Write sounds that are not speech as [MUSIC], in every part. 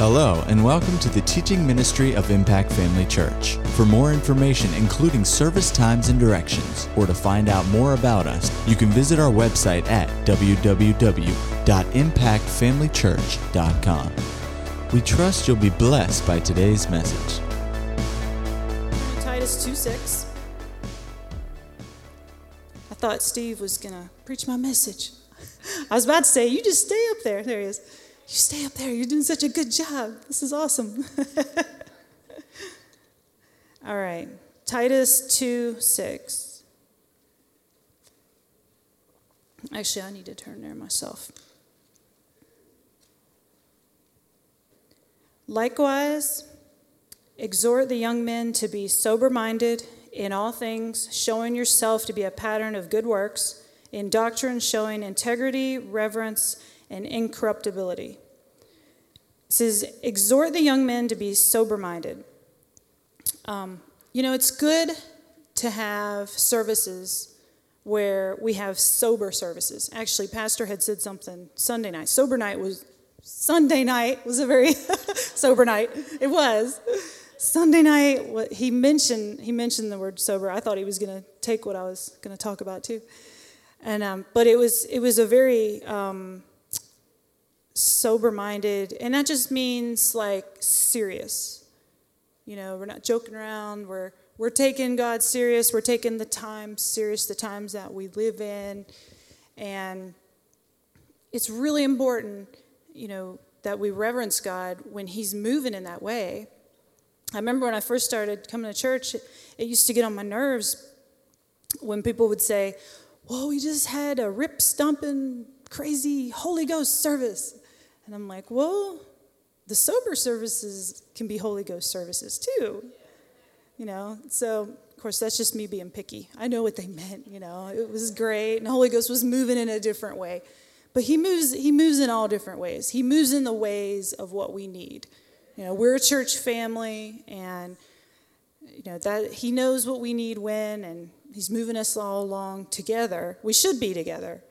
Hello, and welcome to the teaching ministry of Impact Family Church. For more information, including service times and directions, or to find out more about us, you can visit our website at www.impactfamilychurch.com. We trust you'll be blessed by today's message. Titus 2 6. I thought Steve was going to preach my message. [LAUGHS] I was about to say, You just stay up there. There he is. You stay up there. You're doing such a good job. This is awesome. [LAUGHS] All right. Titus 2 6. Actually, I need to turn there myself. Likewise, exhort the young men to be sober minded in all things, showing yourself to be a pattern of good works, in doctrine, showing integrity, reverence, and incorruptibility. It says, exhort the young men to be sober minded. Um, you know, it's good to have services where we have sober services. Actually, Pastor had said something Sunday night. Sober night was, Sunday night was a very [LAUGHS] sober night. It was. Sunday night, he mentioned he mentioned the word sober. I thought he was going to take what I was going to talk about too, and um, but it was it was a very um, sober minded, and that just means like serious. You know, we're not joking around. We're we're taking God serious. We're taking the times serious, the times that we live in, and it's really important, you know, that we reverence God when He's moving in that way. I remember when I first started coming to church, it used to get on my nerves when people would say, Well, we just had a rip stomping, crazy Holy Ghost service. And I'm like, well, the sober services can be Holy Ghost services too. You know, so of course that's just me being picky. I know what they meant, you know. It was great and the Holy Ghost was moving in a different way. But he moves he moves in all different ways. He moves in the ways of what we need. You know, we're a church family and you know that he knows what we need when and he's moving us all along together. We should be together.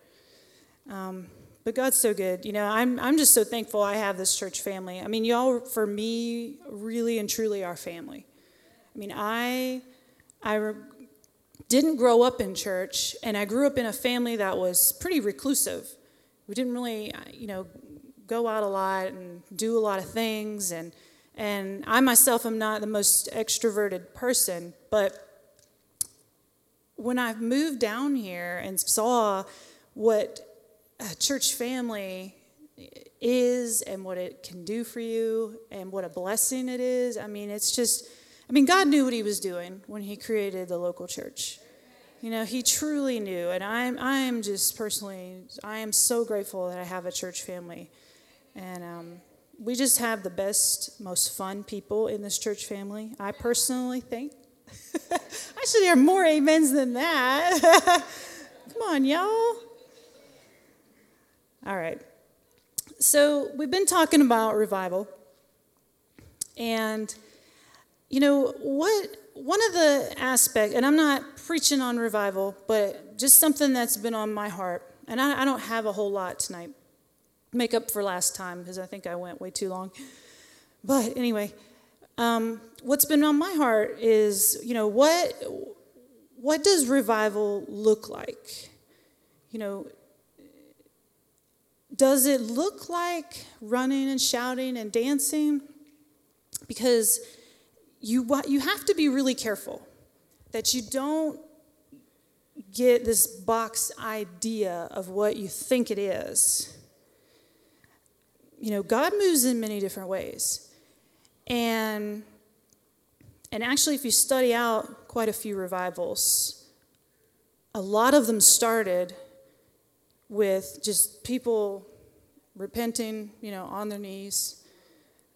Um, but God's so good. You know, I'm, I'm just so thankful I have this church family. I mean, y'all, for me, really and truly are family. I mean, I, I re- didn't grow up in church, and I grew up in a family that was pretty reclusive. We didn't really, you know, go out a lot and do a lot of things. And, and I myself am not the most extroverted person, but when I moved down here and saw what a church family is and what it can do for you and what a blessing it is. I mean, it's just, I mean, God knew what He was doing when He created the local church. You know, He truly knew. And I'm, I'm just personally, I am so grateful that I have a church family. And um, we just have the best, most fun people in this church family. I personally think. [LAUGHS] I should hear more amens than that. [LAUGHS] Come on, y'all. All right. So we've been talking about revival. And, you know, what one of the aspects, and I'm not preaching on revival, but just something that's been on my heart, and I, I don't have a whole lot tonight. Make up for last time because I think I went way too long. But anyway, um, what's been on my heart is, you know, what what does revival look like? You know, does it look like running and shouting and dancing? Because you, you have to be really careful that you don't get this box idea of what you think it is. You know, God moves in many different ways. And, and actually, if you study out quite a few revivals, a lot of them started with just people repenting, you know, on their knees,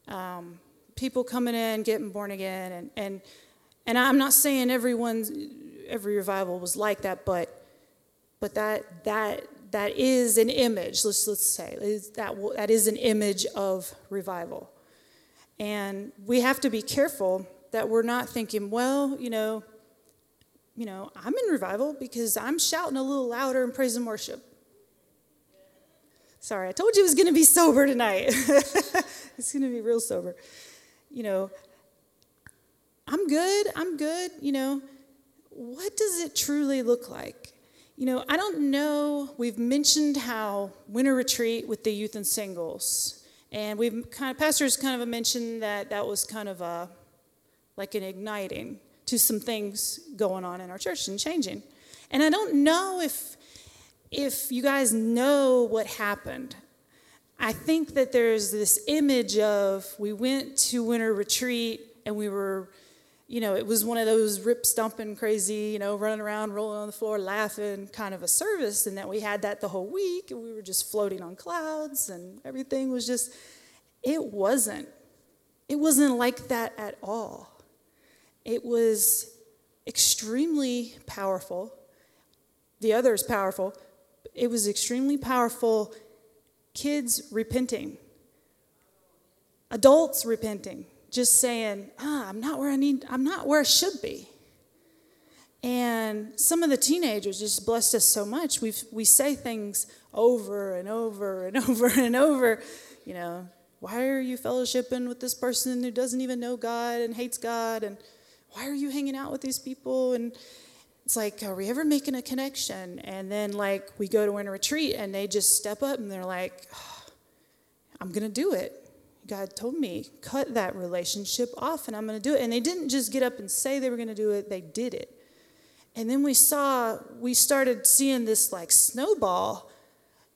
um, people coming in, getting born again, and and and I'm not saying everyone's every revival was like that, but but that that that is an image. Let's let's say that that is an image of revival, and we have to be careful that we're not thinking, well, you know, you know, I'm in revival because I'm shouting a little louder in praise and worship Sorry, I told you it was going to be sober tonight. [LAUGHS] it's going to be real sober. You know, I'm good, I'm good, you know. What does it truly look like? You know, I don't know. We've mentioned how winter retreat with the youth and singles, and we've kind of pastors kind of mentioned that that was kind of a like an igniting to some things going on in our church and changing. And I don't know if if you guys know what happened. I think that there's this image of we went to winter retreat and we were you know, it was one of those rip stomping crazy, you know, running around, rolling on the floor, laughing kind of a service, and that we had that the whole week, and we were just floating on clouds, and everything was just, it wasn't. It wasn't like that at all. It was extremely powerful. The other is powerful. It was extremely powerful. Kids repenting, adults repenting just saying, ah, I'm not where I need, I'm not where I should be. And some of the teenagers just blessed us so much. We we say things over and over and [LAUGHS] over and over. You know, why are you fellowshipping with this person who doesn't even know God and hates God? And why are you hanging out with these people? And it's like, are we ever making a connection? And then like we go to a retreat and they just step up and they're like, oh, I'm gonna do it. God told me, cut that relationship off and I'm going to do it. And they didn't just get up and say they were going to do it, they did it. And then we saw, we started seeing this like snowball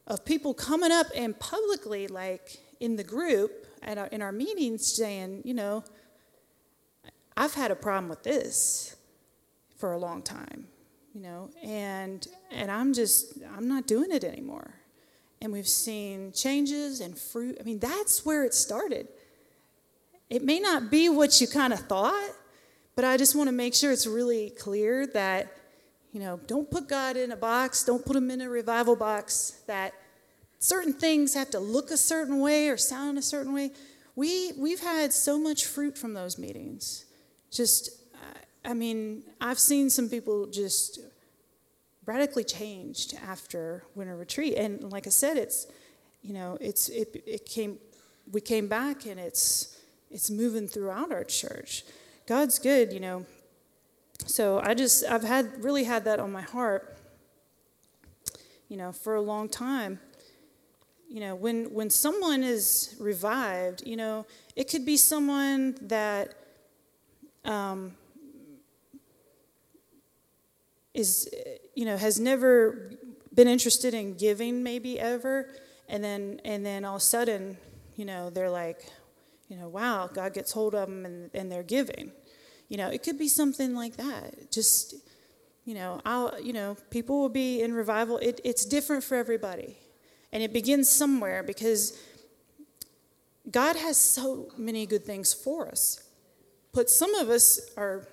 of people coming up and publicly, like in the group, at our, in our meetings, saying, you know, I've had a problem with this for a long time, you know, and and I'm just I'm not doing it anymore and we've seen changes and fruit. I mean, that's where it started. It may not be what you kind of thought, but I just want to make sure it's really clear that, you know, don't put God in a box, don't put him in a revival box, that certain things have to look a certain way or sound a certain way. We, we've had so much fruit from those meetings. Just, I mean, I've seen some people just radically changed after winter retreat. And like I said, it's you know it's it, it came we came back and it's it's moving throughout our church. God's good, you know. So I just I've had really had that on my heart, you know, for a long time. You know, when when someone is revived, you know, it could be someone that um, is you know has never been interested in giving maybe ever. And then and then all of a sudden you know they're like you know wow god gets hold of them and, and they're giving. You know it could be something like that. Just you know i'll you know people will be in revival. It, it's different for everybody. And it begins somewhere because god has so many good things for us. But some of us are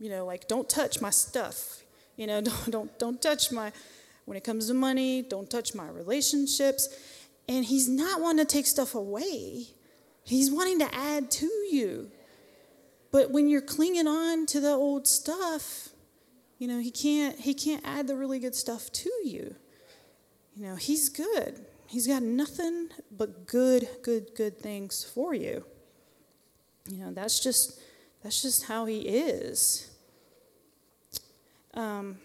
you know like don't touch my stuff you know, [LAUGHS] don't, don't, don't touch my, when it comes to money, don't touch my relationships. And he's not wanting to take stuff away, he's wanting to add to you. But when you're clinging on to the old stuff, you know, he can't, he can't add the really good stuff to you. You know, he's good. He's got nothing but good, good, good things for you. You know, that's just that's just how he is. Um,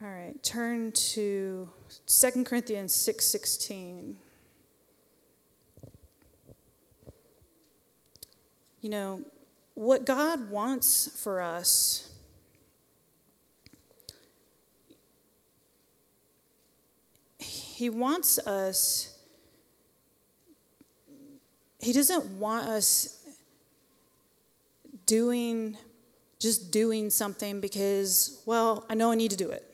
all right, turn to 2 Corinthians 6:16. you know, what God wants for us He wants us, He doesn't want us doing, just doing something because, well, I know I need to do it.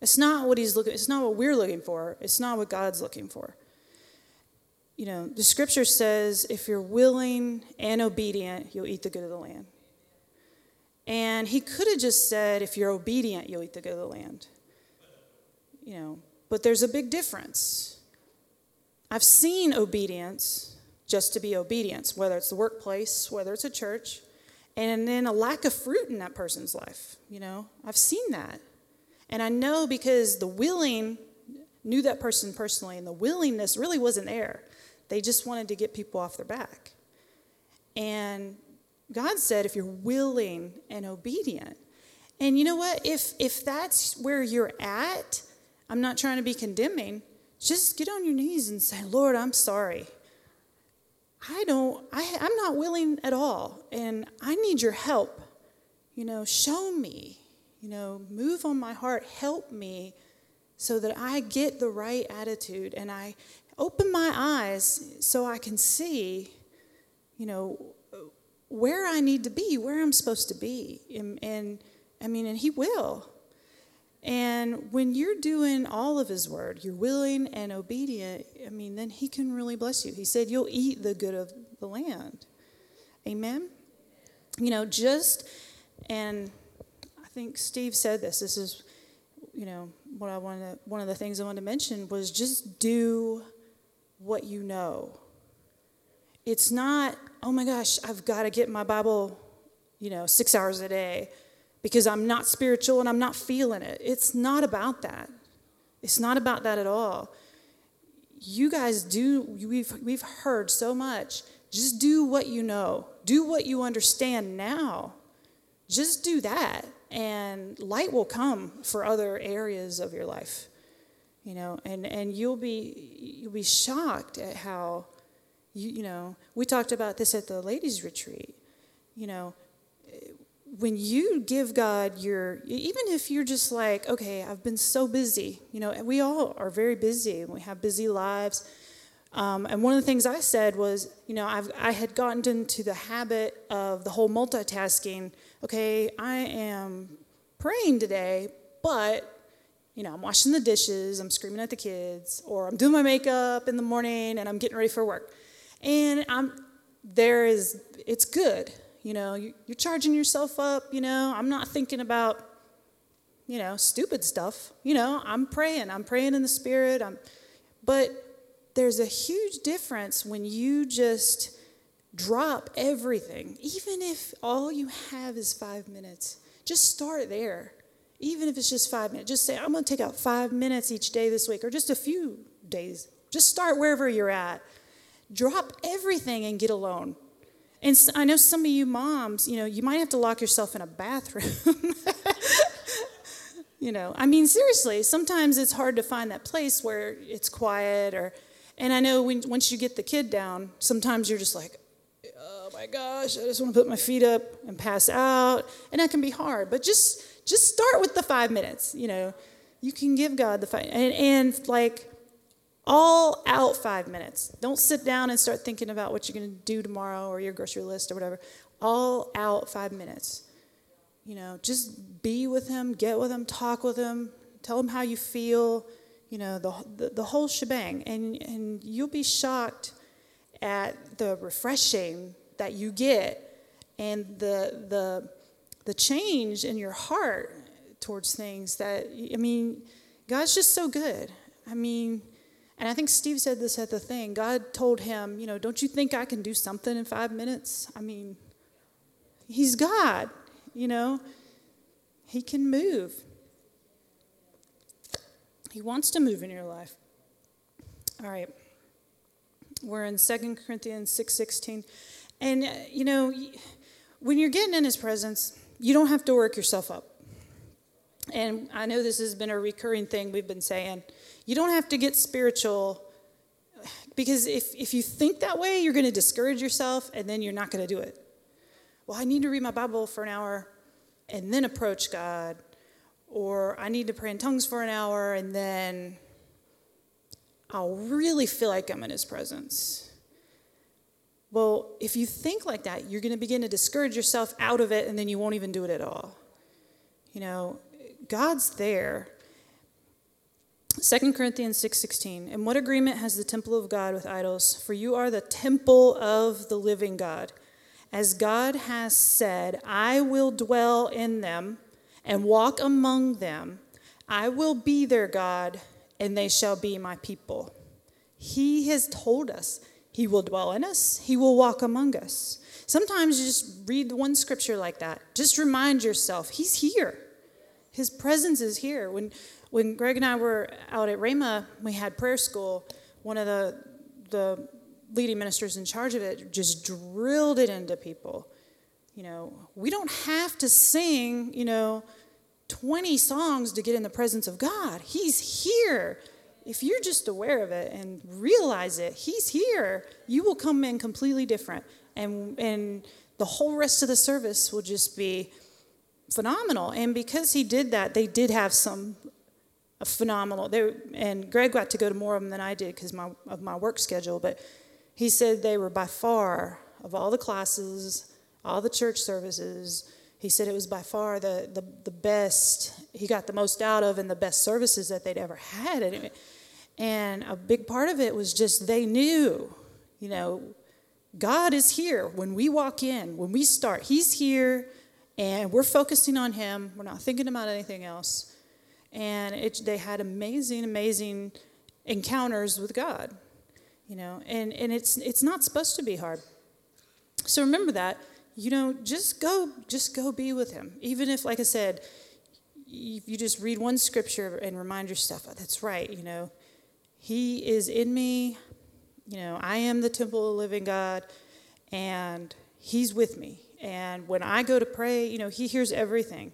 It's not what he's looking, it's not what we're looking for. It's not what God's looking for. You know, the scripture says if you're willing and obedient, you'll eat the good of the land. And he could have just said, if you're obedient, you'll eat the good of the land. You know, but there's a big difference. I've seen obedience just to be obedience, whether it's the workplace, whether it's a church and then a lack of fruit in that person's life. You know, I've seen that. And I know because the willing knew that person personally, and the willingness really wasn't there. They just wanted to get people off their back. And God said, if you're willing and obedient, and you know what? If if that's where you're at, I'm not trying to be condemning. Just get on your knees and say, Lord, I'm sorry. I don't, I, I'm not willing at all, and I need your help. You know, show me, you know, move on my heart, help me so that I get the right attitude and I open my eyes so I can see, you know, where I need to be, where I'm supposed to be. And, and I mean, and He will. And when you're doing all of His word, you're willing and obedient, I mean, then He can really bless you. He said, You'll eat the good of the land. Amen? You know, just, and I think Steve said this. This is, you know, what I wanted, one of the things I wanted to mention was just do what you know. It's not, oh my gosh, I've got to get my Bible, you know, six hours a day because I'm not spiritual and I'm not feeling it. It's not about that. It's not about that at all. You guys do, we've, we've heard so much. Just do what you know, do what you understand now. Just do that, and light will come for other areas of your life. You know, and, and you'll be you'll be shocked at how you, you know, we talked about this at the ladies' retreat. You know, when you give God your, even if you're just like, okay, I've been so busy, you know, we all are very busy and we have busy lives. Um, and one of the things I said was, you know, I've, I had gotten into the habit of the whole multitasking. Okay, I am praying today, but, you know, I'm washing the dishes, I'm screaming at the kids, or I'm doing my makeup in the morning and I'm getting ready for work. And I'm, there is, it's good you know, you're charging yourself up. You know, I'm not thinking about, you know, stupid stuff. You know, I'm praying. I'm praying in the Spirit. I'm, but there's a huge difference when you just drop everything, even if all you have is five minutes. Just start there. Even if it's just five minutes, just say, I'm going to take out five minutes each day this week, or just a few days. Just start wherever you're at. Drop everything and get alone. And I know some of you moms, you know, you might have to lock yourself in a bathroom. [LAUGHS] you know, I mean, seriously, sometimes it's hard to find that place where it's quiet or, and I know when, once you get the kid down, sometimes you're just like, oh my gosh, I just want to put my feet up and pass out. And that can be hard, but just, just start with the five minutes, you know, you can give God the five, and, and like, all out five minutes. Don't sit down and start thinking about what you're going to do tomorrow or your grocery list or whatever. All out five minutes. You know, just be with him, get with him, talk with him, tell him how you feel, you know, the, the, the whole shebang. And, and you'll be shocked at the refreshing that you get and the, the, the change in your heart towards things that, I mean, God's just so good. I mean, and I think Steve said this at the thing. God told him, you know, don't you think I can do something in five minutes? I mean, he's God, you know, he can move. He wants to move in your life. All right. We're in 2 Corinthians 6:16. And uh, you know, when you're getting in his presence, you don't have to work yourself up. And I know this has been a recurring thing we've been saying. You don't have to get spiritual because if, if you think that way, you're going to discourage yourself and then you're not going to do it. Well, I need to read my Bible for an hour and then approach God. Or I need to pray in tongues for an hour and then I'll really feel like I'm in His presence. Well, if you think like that, you're going to begin to discourage yourself out of it and then you won't even do it at all. You know, God's there. 2 Corinthians 6:16 And what agreement has the temple of God with idols? For you are the temple of the living God. As God has said I will dwell in them and walk among them. I will be their God and they shall be my people. He has told us he will dwell in us. He will walk among us. Sometimes you just read one scripture like that. Just remind yourself he's here His presence is here. When when Greg and I were out at Rhema, we had prayer school. One of the the leading ministers in charge of it just drilled it into people. You know, we don't have to sing, you know, 20 songs to get in the presence of God. He's here. If you're just aware of it and realize it, He's here, you will come in completely different. And, and the whole rest of the service will just be phenomenal. And because He did that, they did have some phenomenal. They, were, and Greg got to go to more of them than I did because my, of my work schedule. But he said they were by far, of all the classes, all the church services, he said it was by far the, the, the best, he got the most out of and the best services that they'd ever had. And, and a big part of it was just they knew, you know, God is here when we walk in, when we start. He's here and we're focusing on Him. We're not thinking about anything else. And it, they had amazing, amazing encounters with God you know and and it's it's not supposed to be hard. So remember that you know just go just go be with him. Even if like i said if you just read one scripture and remind yourself oh, that's right you know. He is in me. You know i am the temple of the living god and he's with me and when i go to pray you know he hears everything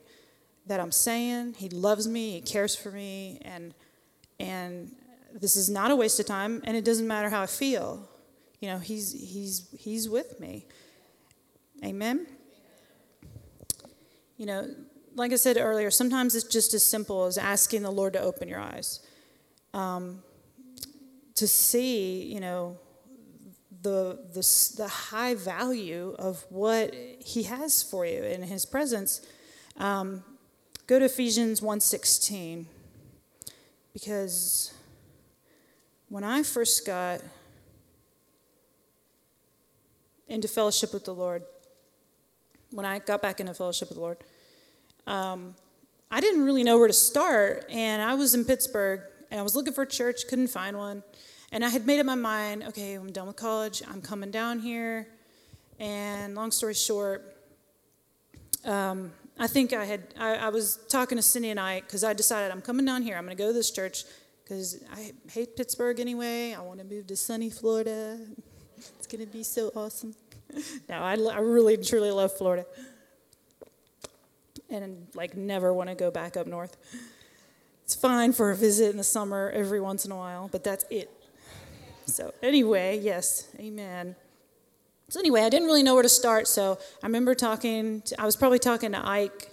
that i'm saying he loves me he cares for me and and this is not a waste of time and it doesn't matter how I feel. You know, he's he's he's with me. Amen. You know, like I said earlier, sometimes it's just as simple as asking the Lord to open your eyes. Um, to see, you know, the, the, the high value of what he has for you in his presence. Um, go to Ephesians 1.16 because when I first got into fellowship with the Lord, when I got back into fellowship with the Lord, um, I didn't really know where to start. And I was in Pittsburgh and I was looking for a church, couldn't find one. And I had made up my mind okay, I'm done with college, I'm coming down here. And long story short, um, I think I had, I, I was talking to Cindy and I, because I decided I'm coming down here, I'm going to go to this church because I hate Pittsburgh anyway. I want to move to sunny Florida. [LAUGHS] It's going to be so awesome. [LAUGHS] no, I, I really, truly love Florida. And like never want to go back up north. It's fine for a visit in the summer every once in a while, but that's it. So, anyway, yes, amen. So, anyway, I didn't really know where to start. So, I remember talking, to, I was probably talking to Ike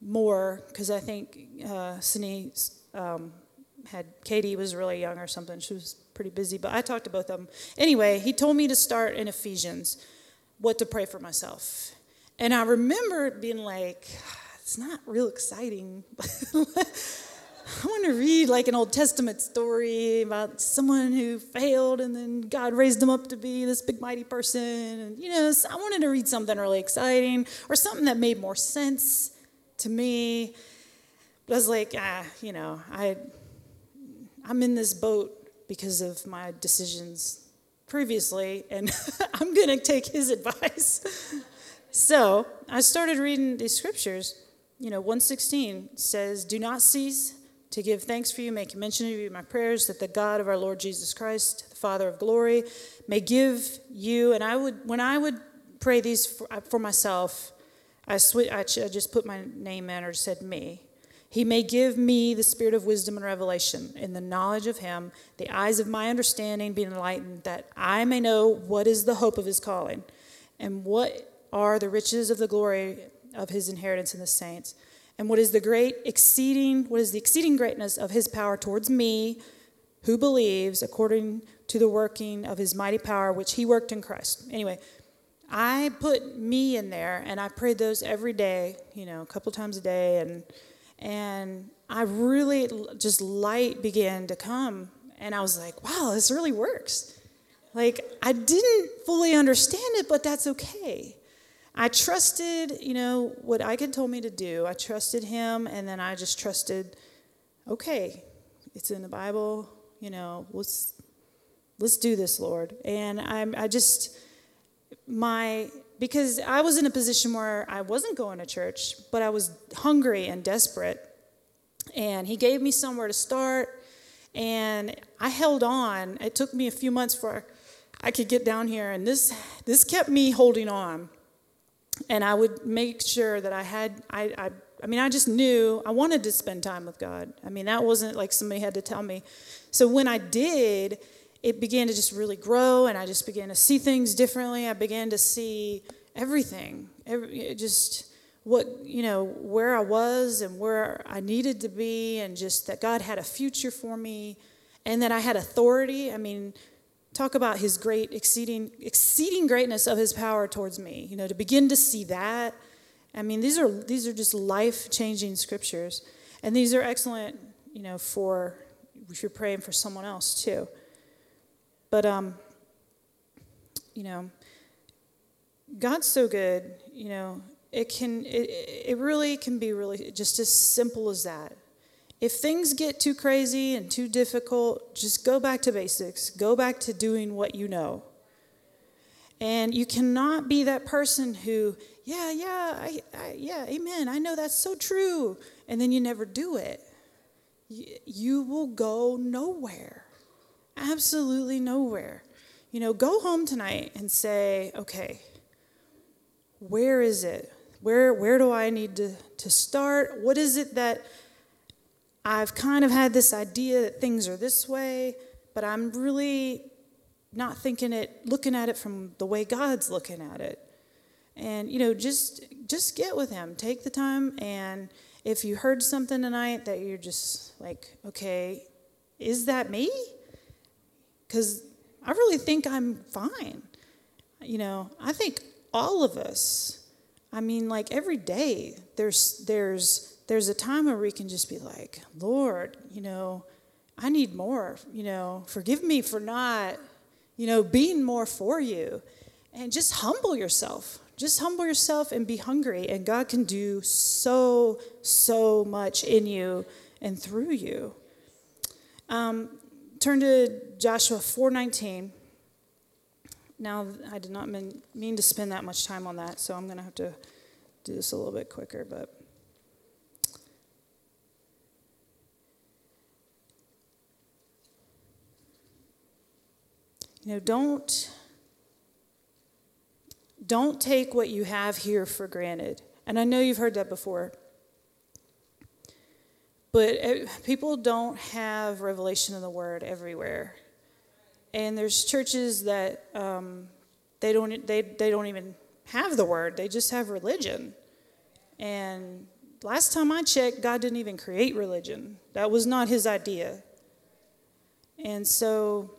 more because I think uh, um, had Katie was really young or something. She was pretty busy, but I talked to both of them. Anyway, he told me to start in Ephesians, what to pray for myself. And I remember being like, it's not real exciting. [LAUGHS] I want to read like an Old Testament story about someone who failed and then God raised them up to be this big mighty person. And, you know, I wanted to read something really exciting or something that made more sense to me. But I was like, ah, you know, I I'm in this boat because of my decisions previously, and [LAUGHS] I'm going to take his [LAUGHS] advice. so I started reading these scriptures. You know, 116 says, Do not cease to give thanks for you, make mention of you in my prayers, that the God of our Lord Jesus Christ, the Father of glory, may give you. And I would, when I would pray these for, uh, for myself, I, sw- I just put my name in or said me. He may give me the spirit of wisdom and revelation in the knowledge of Him, the eyes of my understanding being enlightened, that I may know what is the hope of His calling and what are the riches of the glory of His inheritance in the saints, and what is the great exceeding, what is the exceeding greatness of His power towards me who believes according to the working of His mighty power which He worked in Christ. Anyway, I put me in there and I prayed those every day, you know, a couple times a day and and I really just light began to come. And I was like, wow, this really works. Like, I didn't fully understand it, but that's okay. I trusted, you know, what had told me to do. I trusted him, and then I just trusted, okay, it's in the Bible, you know, let's let's do this, Lord. And I'm I just my because I was in a position where I wasn't going to church, but I was hungry and desperate. And he gave me somewhere to start, and I held on. It took me a few months for I could get down here, and this this kept me holding on. And I would make sure that I had I, I I mean I just knew I wanted to spend time with God. I mean that wasn't like somebody had to tell me. So when I did, it began to just really grow, and I just began to see things differently. I began to see everything, every, just what you know where I was and where I needed to be, and just that God had a future for me, and that I had authority. I mean talk about his great exceeding exceeding greatness of his power towards me you know to begin to see that. I mean these are these are just life changing scriptures. And these are excellent you know for if you're praying for someone else too. But um you know god's so good you know it can it, it really can be really just as simple as that if things get too crazy and too difficult, just go back to basics. Go back to doing what you know. And you cannot be that person who, yeah, yeah, I, I, yeah, amen. I know that's so true. And then you never do it. You, you will go nowhere. Absolutely nowhere. You know, go home tonight and say, okay, where is it? Where, where do I need to, to start? What is it that I've kind of had this idea that things are this way, but I'm really not thinking it, looking at it from the way God's looking at it. And you know, just just get with him. Take the time and if you heard something tonight that you're just like, okay, is that me? Cuz I really think I'm fine. You know, I think all of us I mean like every day there's there's there's a time where we can just be like, Lord, you know, I need more, you know, forgive me for not, you know, being more for you. And just humble yourself. Just humble yourself and be hungry, and God can do so, so much in you and through you. Um, turn to Joshua 4:19. Now, I did not mean, mean to spend that much time on that, so I'm going to have to do this a little bit quicker, but You know, don't don't take what you have here for granted. And I know you've heard that before. But it, people don't have revelation of the word everywhere. And there's churches that um, they don't they, they don't even have the word. They just have religion. And last time I checked, God didn't even create religion. That was not his idea. And so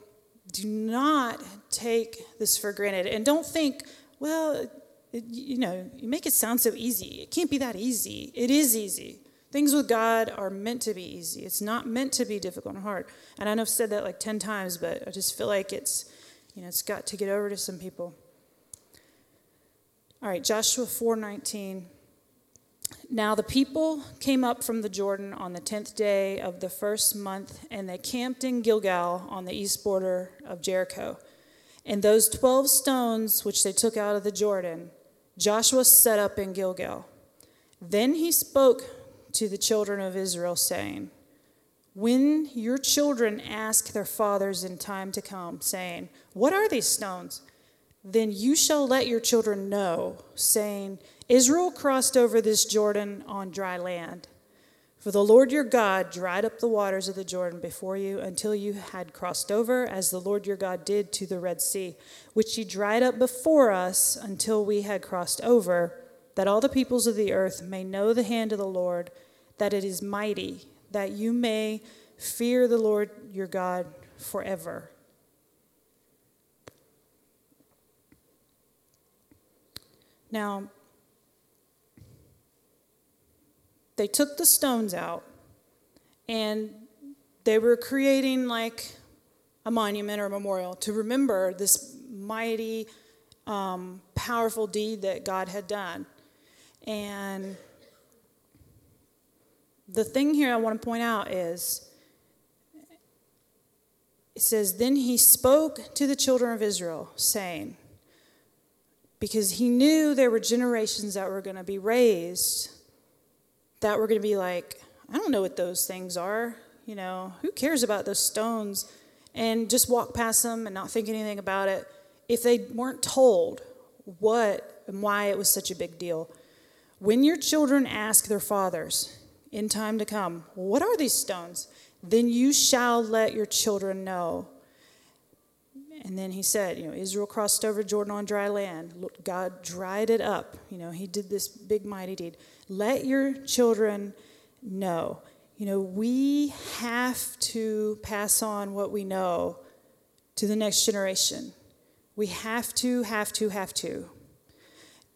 do not take this for granted. And don't think, well, it, you know, you make it sound so easy. It can't be that easy. It is easy. Things with God are meant to be easy. It's not meant to be difficult and hard. And I know I've said that like 10 times, but I just feel like it's, you know, it's got to get over to some people. All right, Joshua 4:19. Now the people came up from the Jordan on the tenth day of the first month, and they camped in Gilgal on the east border of Jericho. And those twelve stones which they took out of the Jordan, Joshua set up in Gilgal. Then he spoke to the children of Israel, saying, When your children ask their fathers in time to come, saying, What are these stones? Then you shall let your children know, saying, Israel crossed over this Jordan on dry land. For the Lord your God dried up the waters of the Jordan before you until you had crossed over, as the Lord your God did to the Red Sea, which he dried up before us until we had crossed over, that all the peoples of the earth may know the hand of the Lord, that it is mighty, that you may fear the Lord your God forever. Now, they took the stones out and they were creating like a monument or a memorial to remember this mighty, um, powerful deed that God had done. And the thing here I want to point out is it says, Then he spoke to the children of Israel, saying, because he knew there were generations that were going to be raised that we're going to be like, I don't know what those things are. You know, who cares about those stones? And just walk past them and not think anything about it. If they weren't told what and why it was such a big deal. When your children ask their fathers in time to come, What are these stones? then you shall let your children know. And then he said, You know, Israel crossed over Jordan on dry land. God dried it up. You know, he did this big, mighty deed. Let your children know. You know, we have to pass on what we know to the next generation. We have to, have to, have to.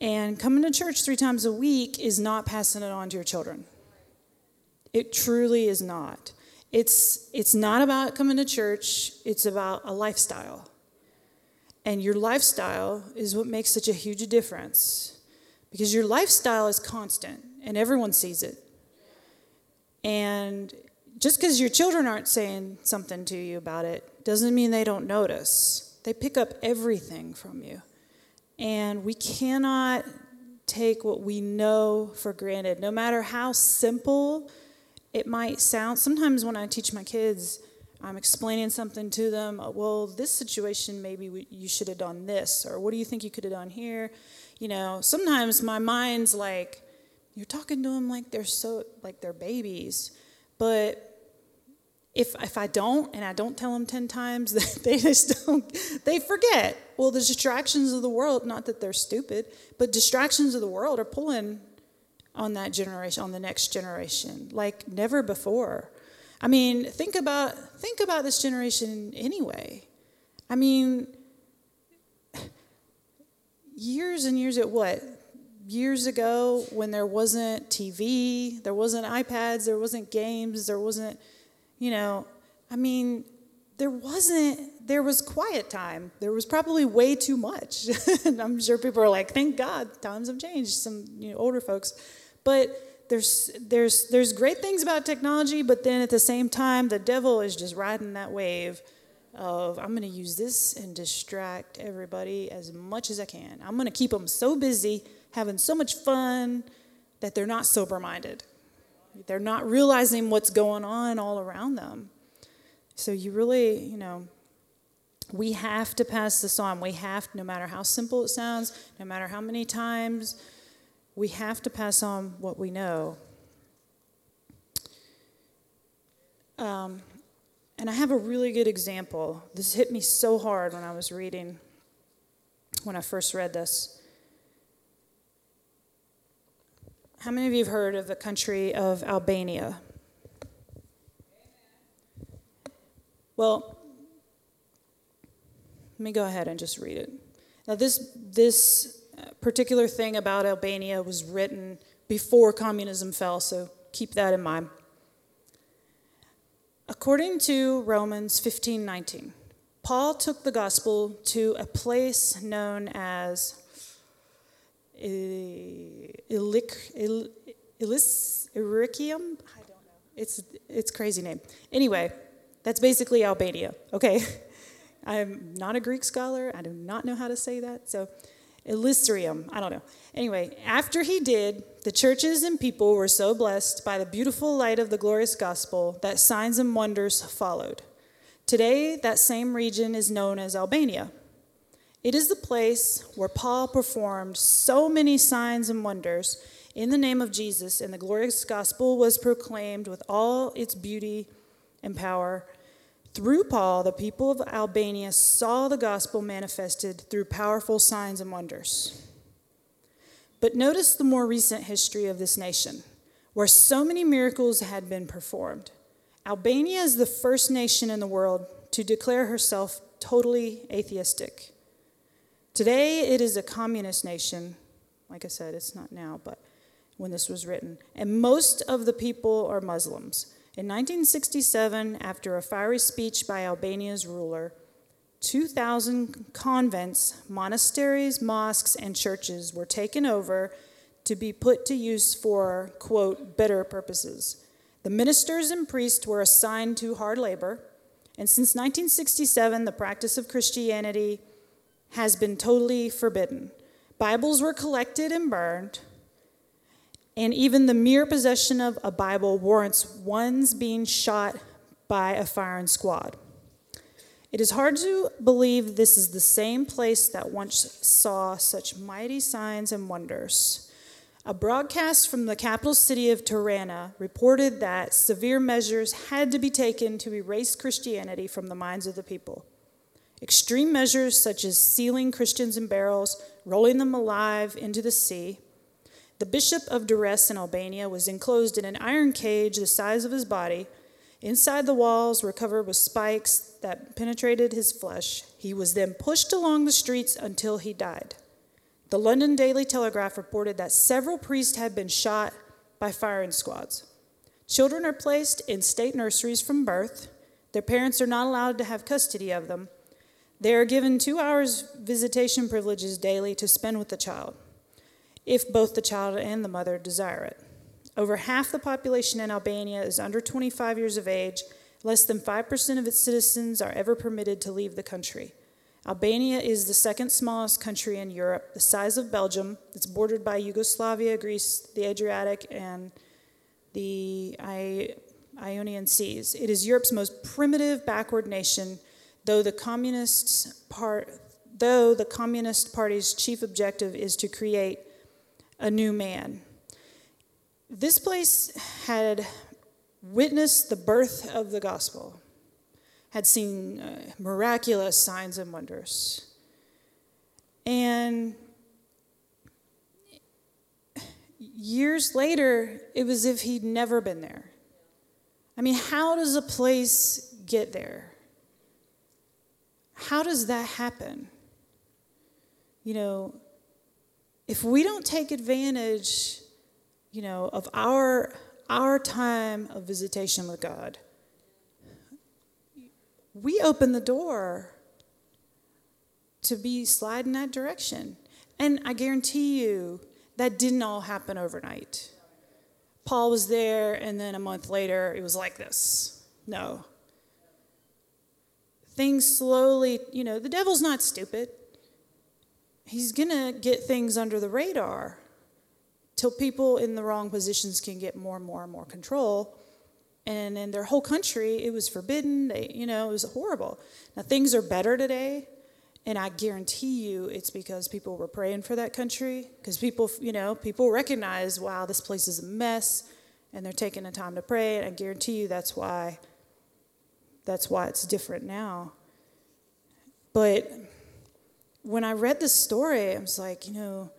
And coming to church three times a week is not passing it on to your children. It truly is not. It's, it's not about coming to church, it's about a lifestyle. And your lifestyle is what makes such a huge difference because your lifestyle is constant and everyone sees it. And just because your children aren't saying something to you about it doesn't mean they don't notice. They pick up everything from you. And we cannot take what we know for granted, no matter how simple it might sound. Sometimes when I teach my kids, I'm explaining something to them. Uh, well, this situation, maybe you should have done this, or what do you think you could have done here? You know, sometimes my mind's like, you're talking to them like they're so like they're babies, but if if I don't and I don't tell them ten times, [LAUGHS] that they just don't. They forget. Well, the distractions of the world, not that they're stupid, but distractions of the world are pulling on that generation, on the next generation, like never before. I mean, think about think about this generation anyway. I mean, years and years at what? Years ago when there wasn't TV, there wasn't iPads, there wasn't games, there wasn't, you know, I mean, there wasn't there was quiet time there was probably way too much [LAUGHS] and i'm sure people are like thank god times have changed some you know, older folks but there's, there's, there's great things about technology, but then at the same time, the devil is just riding that wave of I'm going to use this and distract everybody as much as I can. I'm going to keep them so busy, having so much fun, that they're not sober minded. They're not realizing what's going on all around them. So you really, you know, we have to pass this on. We have, no matter how simple it sounds, no matter how many times we have to pass on what we know. Um, and I have a really good example. This hit me so hard when I was reading, when I first read this. How many of you have heard of the country of Albania? Well, let me go ahead and just read it. Now, this, this particular thing about Albania was written before communism fell, so keep that in mind. According to Romans 15:19, Paul took the gospel to a place known as uh, Ilic, Ilis, I don't know. It's it's crazy name. Anyway, that's basically Albania. Okay, [LAUGHS] I'm not a Greek scholar. I do not know how to say that. So Elysium, I don't know. Anyway, after he did, the churches and people were so blessed by the beautiful light of the glorious gospel that signs and wonders followed. Today, that same region is known as Albania. It is the place where Paul performed so many signs and wonders in the name of Jesus, and the glorious gospel was proclaimed with all its beauty and power through Paul, the people of Albania saw the gospel manifested through powerful signs and wonders. But notice the more recent history of this nation, where so many miracles had been performed. Albania is the first nation in the world to declare herself totally atheistic. Today, it is a communist nation. Like I said, it's not now, but when this was written. And most of the people are Muslims. In 1967, after a fiery speech by Albania's ruler, 2,000 convents, monasteries, mosques, and churches were taken over to be put to use for, quote, better purposes. The ministers and priests were assigned to hard labor, and since 1967, the practice of Christianity has been totally forbidden. Bibles were collected and burned, And even the mere possession of a Bible warrants one's being shot by a firing squad. It is hard to believe this is the same place that once saw such mighty signs and wonders. A broadcast from the capital city of Tirana reported that severe measures had to be taken to erase Christianity from the minds of the people. Extreme measures such as sealing Christians in barrels, rolling them alive into the sea. The bishop of Durrës in Albania was enclosed in an iron cage the size of his body Inside the walls were covered with spikes that penetrated his flesh. He was then pushed along the streets until he died. The London Daily Telegraph reported that several priests had been shot by firing squads. Children are placed in state nurseries from birth. Their parents are not allowed to have custody of them. They are given two hours visitation privileges daily to spend with the child, if both the child and the mother desire it. Over half the population in Albania is under 25 years of age. Less than 5% of its citizens are ever permitted to leave the country. Albania is the second smallest country in Europe, the size of Belgium. It's bordered by Yugoslavia, Greece, the Adriatic, and the Ionian Seas. It is Europe's most primitive, backward nation, though the communist part, though the Communist Party's chief objective is to create a new man. This place had witnessed the birth of the gospel, had seen uh, miraculous signs and wonders. And years later, it was as if he'd never been there. I mean, how does a place get there? How does that happen? You know, if we don't take advantage you know, of our our time of visitation with God, we open the door to be sliding that direction. And I guarantee you that didn't all happen overnight. Paul was there, and then a month later, it was like this. No. Things slowly, you know, the devil's not stupid. He's going to get things under the radar till people in the wrong positions can get more and more and more control. And in their whole country, it was forbidden. They, you know, it was horrible. Now things are better today, and I guarantee you, it's because people were praying for that country. Because people, you know, people recognize, wow, this place is a mess, and they're taking the time to pray. And I guarantee you, that's why. That's why it's different now. But when I read this story, I was like, you know,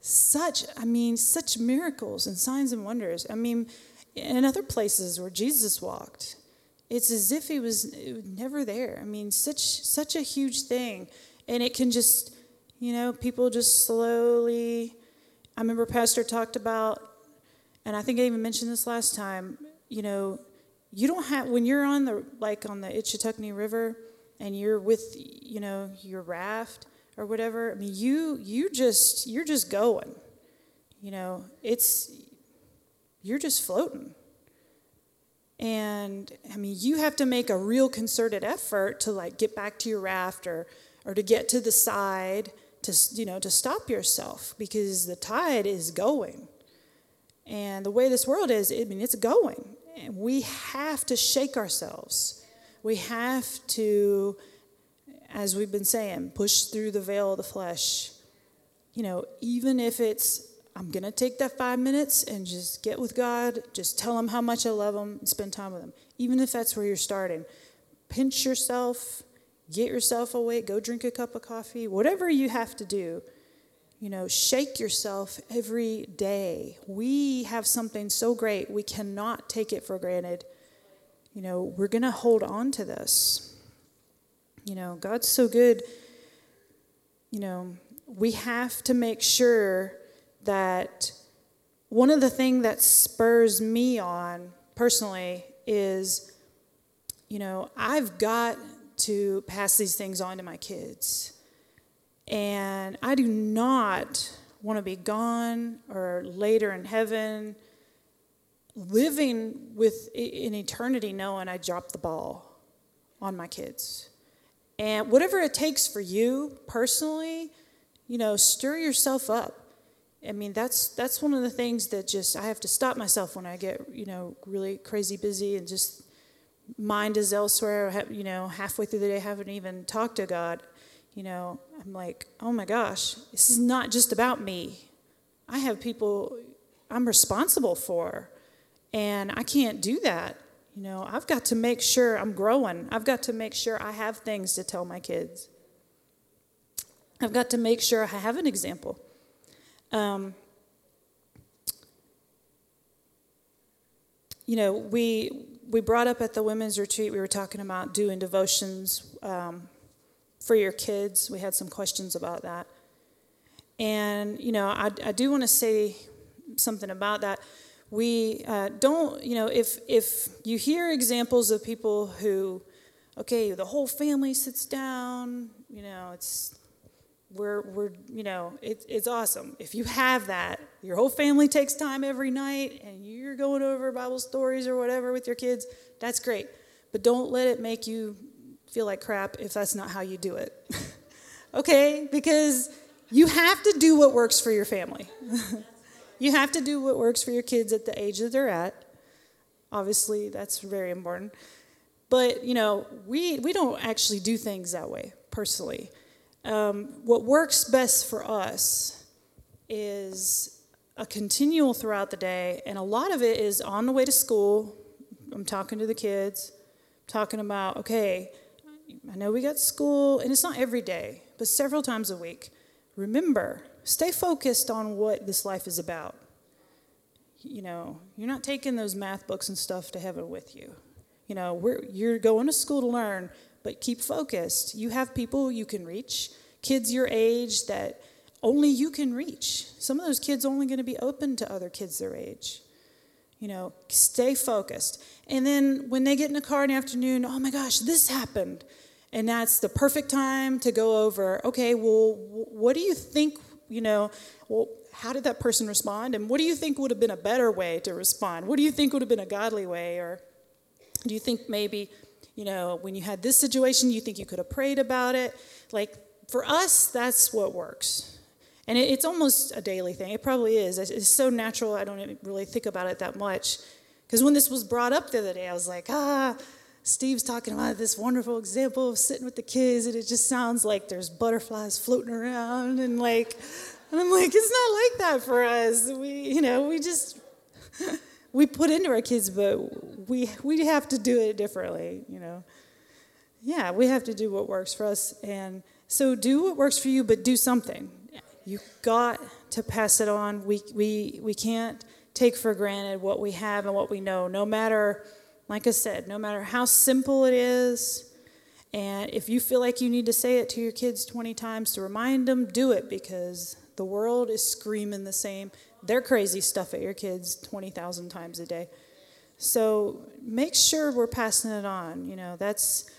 such, I mean, such miracles and signs and wonders. I mean, in other places where Jesus walked, it's as if he was never there. I mean, such such a huge thing, and it can just, you know, people just slowly. I remember Pastor talked about, and I think I even mentioned this last time. You know, you don't have when you're on the like on the Ichetucknee River, and you're with, you know, your raft or whatever. I mean, you you just you're just going. You know, it's you're just floating. And I mean, you have to make a real concerted effort to like get back to your raft or or to get to the side to you know to stop yourself because the tide is going. And the way this world is, I mean, it's going. And we have to shake ourselves. We have to as we've been saying, push through the veil of the flesh. You know, even if it's, I'm going to take that five minutes and just get with God, just tell Him how much I love Him and spend time with Him. Even if that's where you're starting, pinch yourself, get yourself awake, go drink a cup of coffee, whatever you have to do. You know, shake yourself every day. We have something so great, we cannot take it for granted. You know, we're going to hold on to this. You know, God's so good. You know, we have to make sure that one of the things that spurs me on personally is, you know, I've got to pass these things on to my kids. And I do not want to be gone or later in heaven living with in eternity knowing I dropped the ball on my kids. And whatever it takes for you personally, you know, stir yourself up. I mean, that's that's one of the things that just I have to stop myself when I get you know really crazy busy and just mind is elsewhere. You know, halfway through the day, I haven't even talked to God. You know, I'm like, oh my gosh, this is not just about me. I have people I'm responsible for, and I can't do that. You know, I've got to make sure I'm growing. I've got to make sure I have things to tell my kids. I've got to make sure I have an example. Um, you know, we we brought up at the women's retreat. We were talking about doing devotions um, for your kids. We had some questions about that, and you know, I, I do want to say something about that. We uh, don't, you know, if if you hear examples of people who, okay, the whole family sits down, you know, it's we're, we're you know, it, it's awesome. If you have that, your whole family takes time every night and you're going over Bible stories or whatever with your kids, that's great. But don't let it make you feel like crap if that's not how you do it. [LAUGHS] okay? Because you have to do what works for your family. [LAUGHS] you have to do what works for your kids at the age that they're at. Obviously, that's very important. But, you know, we, we don't actually do things that way personally um, what works best for us is a continual throughout the day, and a lot of it is on the way to school. I'm talking to the kids, talking about, okay, I know we got school, and it's not every day, but several times a week. Remember, stay focused on what this life is about. You know, you're not taking those math books and stuff to heaven with you. You know, you're going to school to learn, but keep focused. You have people you can reach, kids your age that only you can reach. Some of those kids only going to be open to other kids their age. You know, stay focused. And then when they get in the car in the afternoon, oh my gosh, this happened. And that's the perfect time to go over, okay, well, what do you think, you know, well, how did that person respond? And what do you think would have been a better way to respond? What do you think would have been a godly way? Or do you think maybe you know, when you had this situation, you think you could have prayed about it. Like, for us, that's what works. And it, it's almost a daily thing. It probably is. It's so natural, I don't really think about it that much. Because when this was brought up the other day, I was like, ah, Steve's talking about this wonderful example of sitting with the kids, and it just sounds like there's butterflies floating around, and like, and I'm like, it's not like that for us. We, you know, we just [LAUGHS] we put into our kids, but we we have to do it differently, you know. Yeah, we have to do what works for us, and so do what works for you, but do something. You got to pass it on. We we we can't take for granted what we have and what we know, no matter, like I said, no matter how simple it is. And if you feel like you need to say it to your kids 20 times to remind them, do it because the world is screaming the same They're crazy stuff at your kids 20,000 times a day. So make sure we're passing it on. You know, that's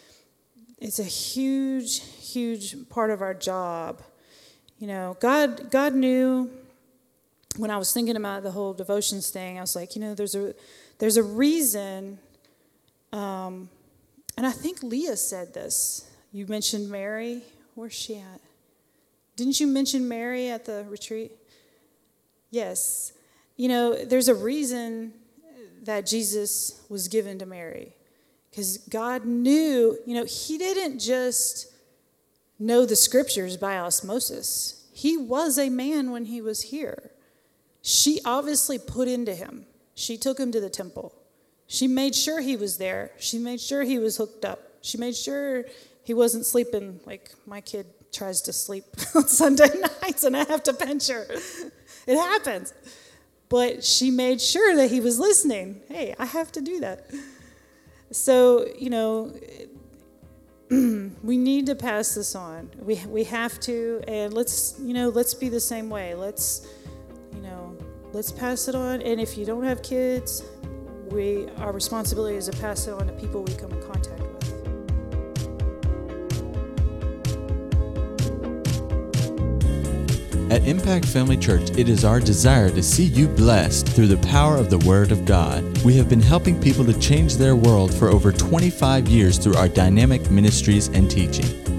it's a huge, huge part of our job. You know, God God knew when I was thinking about the whole devotions thing, I was like, you know, there's a there's a reason um, and I think Leah said this. You mentioned Mary. Where's she at? Didn't you mention Mary at the retreat? Yes. You know, there's a reason that Jesus was given to Mary. Because God knew, you know, He didn't just know the scriptures by osmosis, He was a man when He was here. She obviously put into Him, she took Him to the temple. She made sure He was there, she made sure He was hooked up, she made sure He wasn't sleeping like my kid tries to sleep [LAUGHS] on Sunday [LAUGHS] nights and I have to pinch her. It happens. But she made sure that he was listening. Hey, I have to do that. So, you know, [CLEARS THROAT] we need to pass this on. We, we have to, and let's, you know, let's be the same way. Let's, you know, let's pass it on. And if you don't have kids, we, our responsibility is to pass it on to people we come in contact with. At Impact Family Church, it is our desire to see you blessed through the power of the Word of God. We have been helping people to change their world for over 25 years through our dynamic ministries and teaching.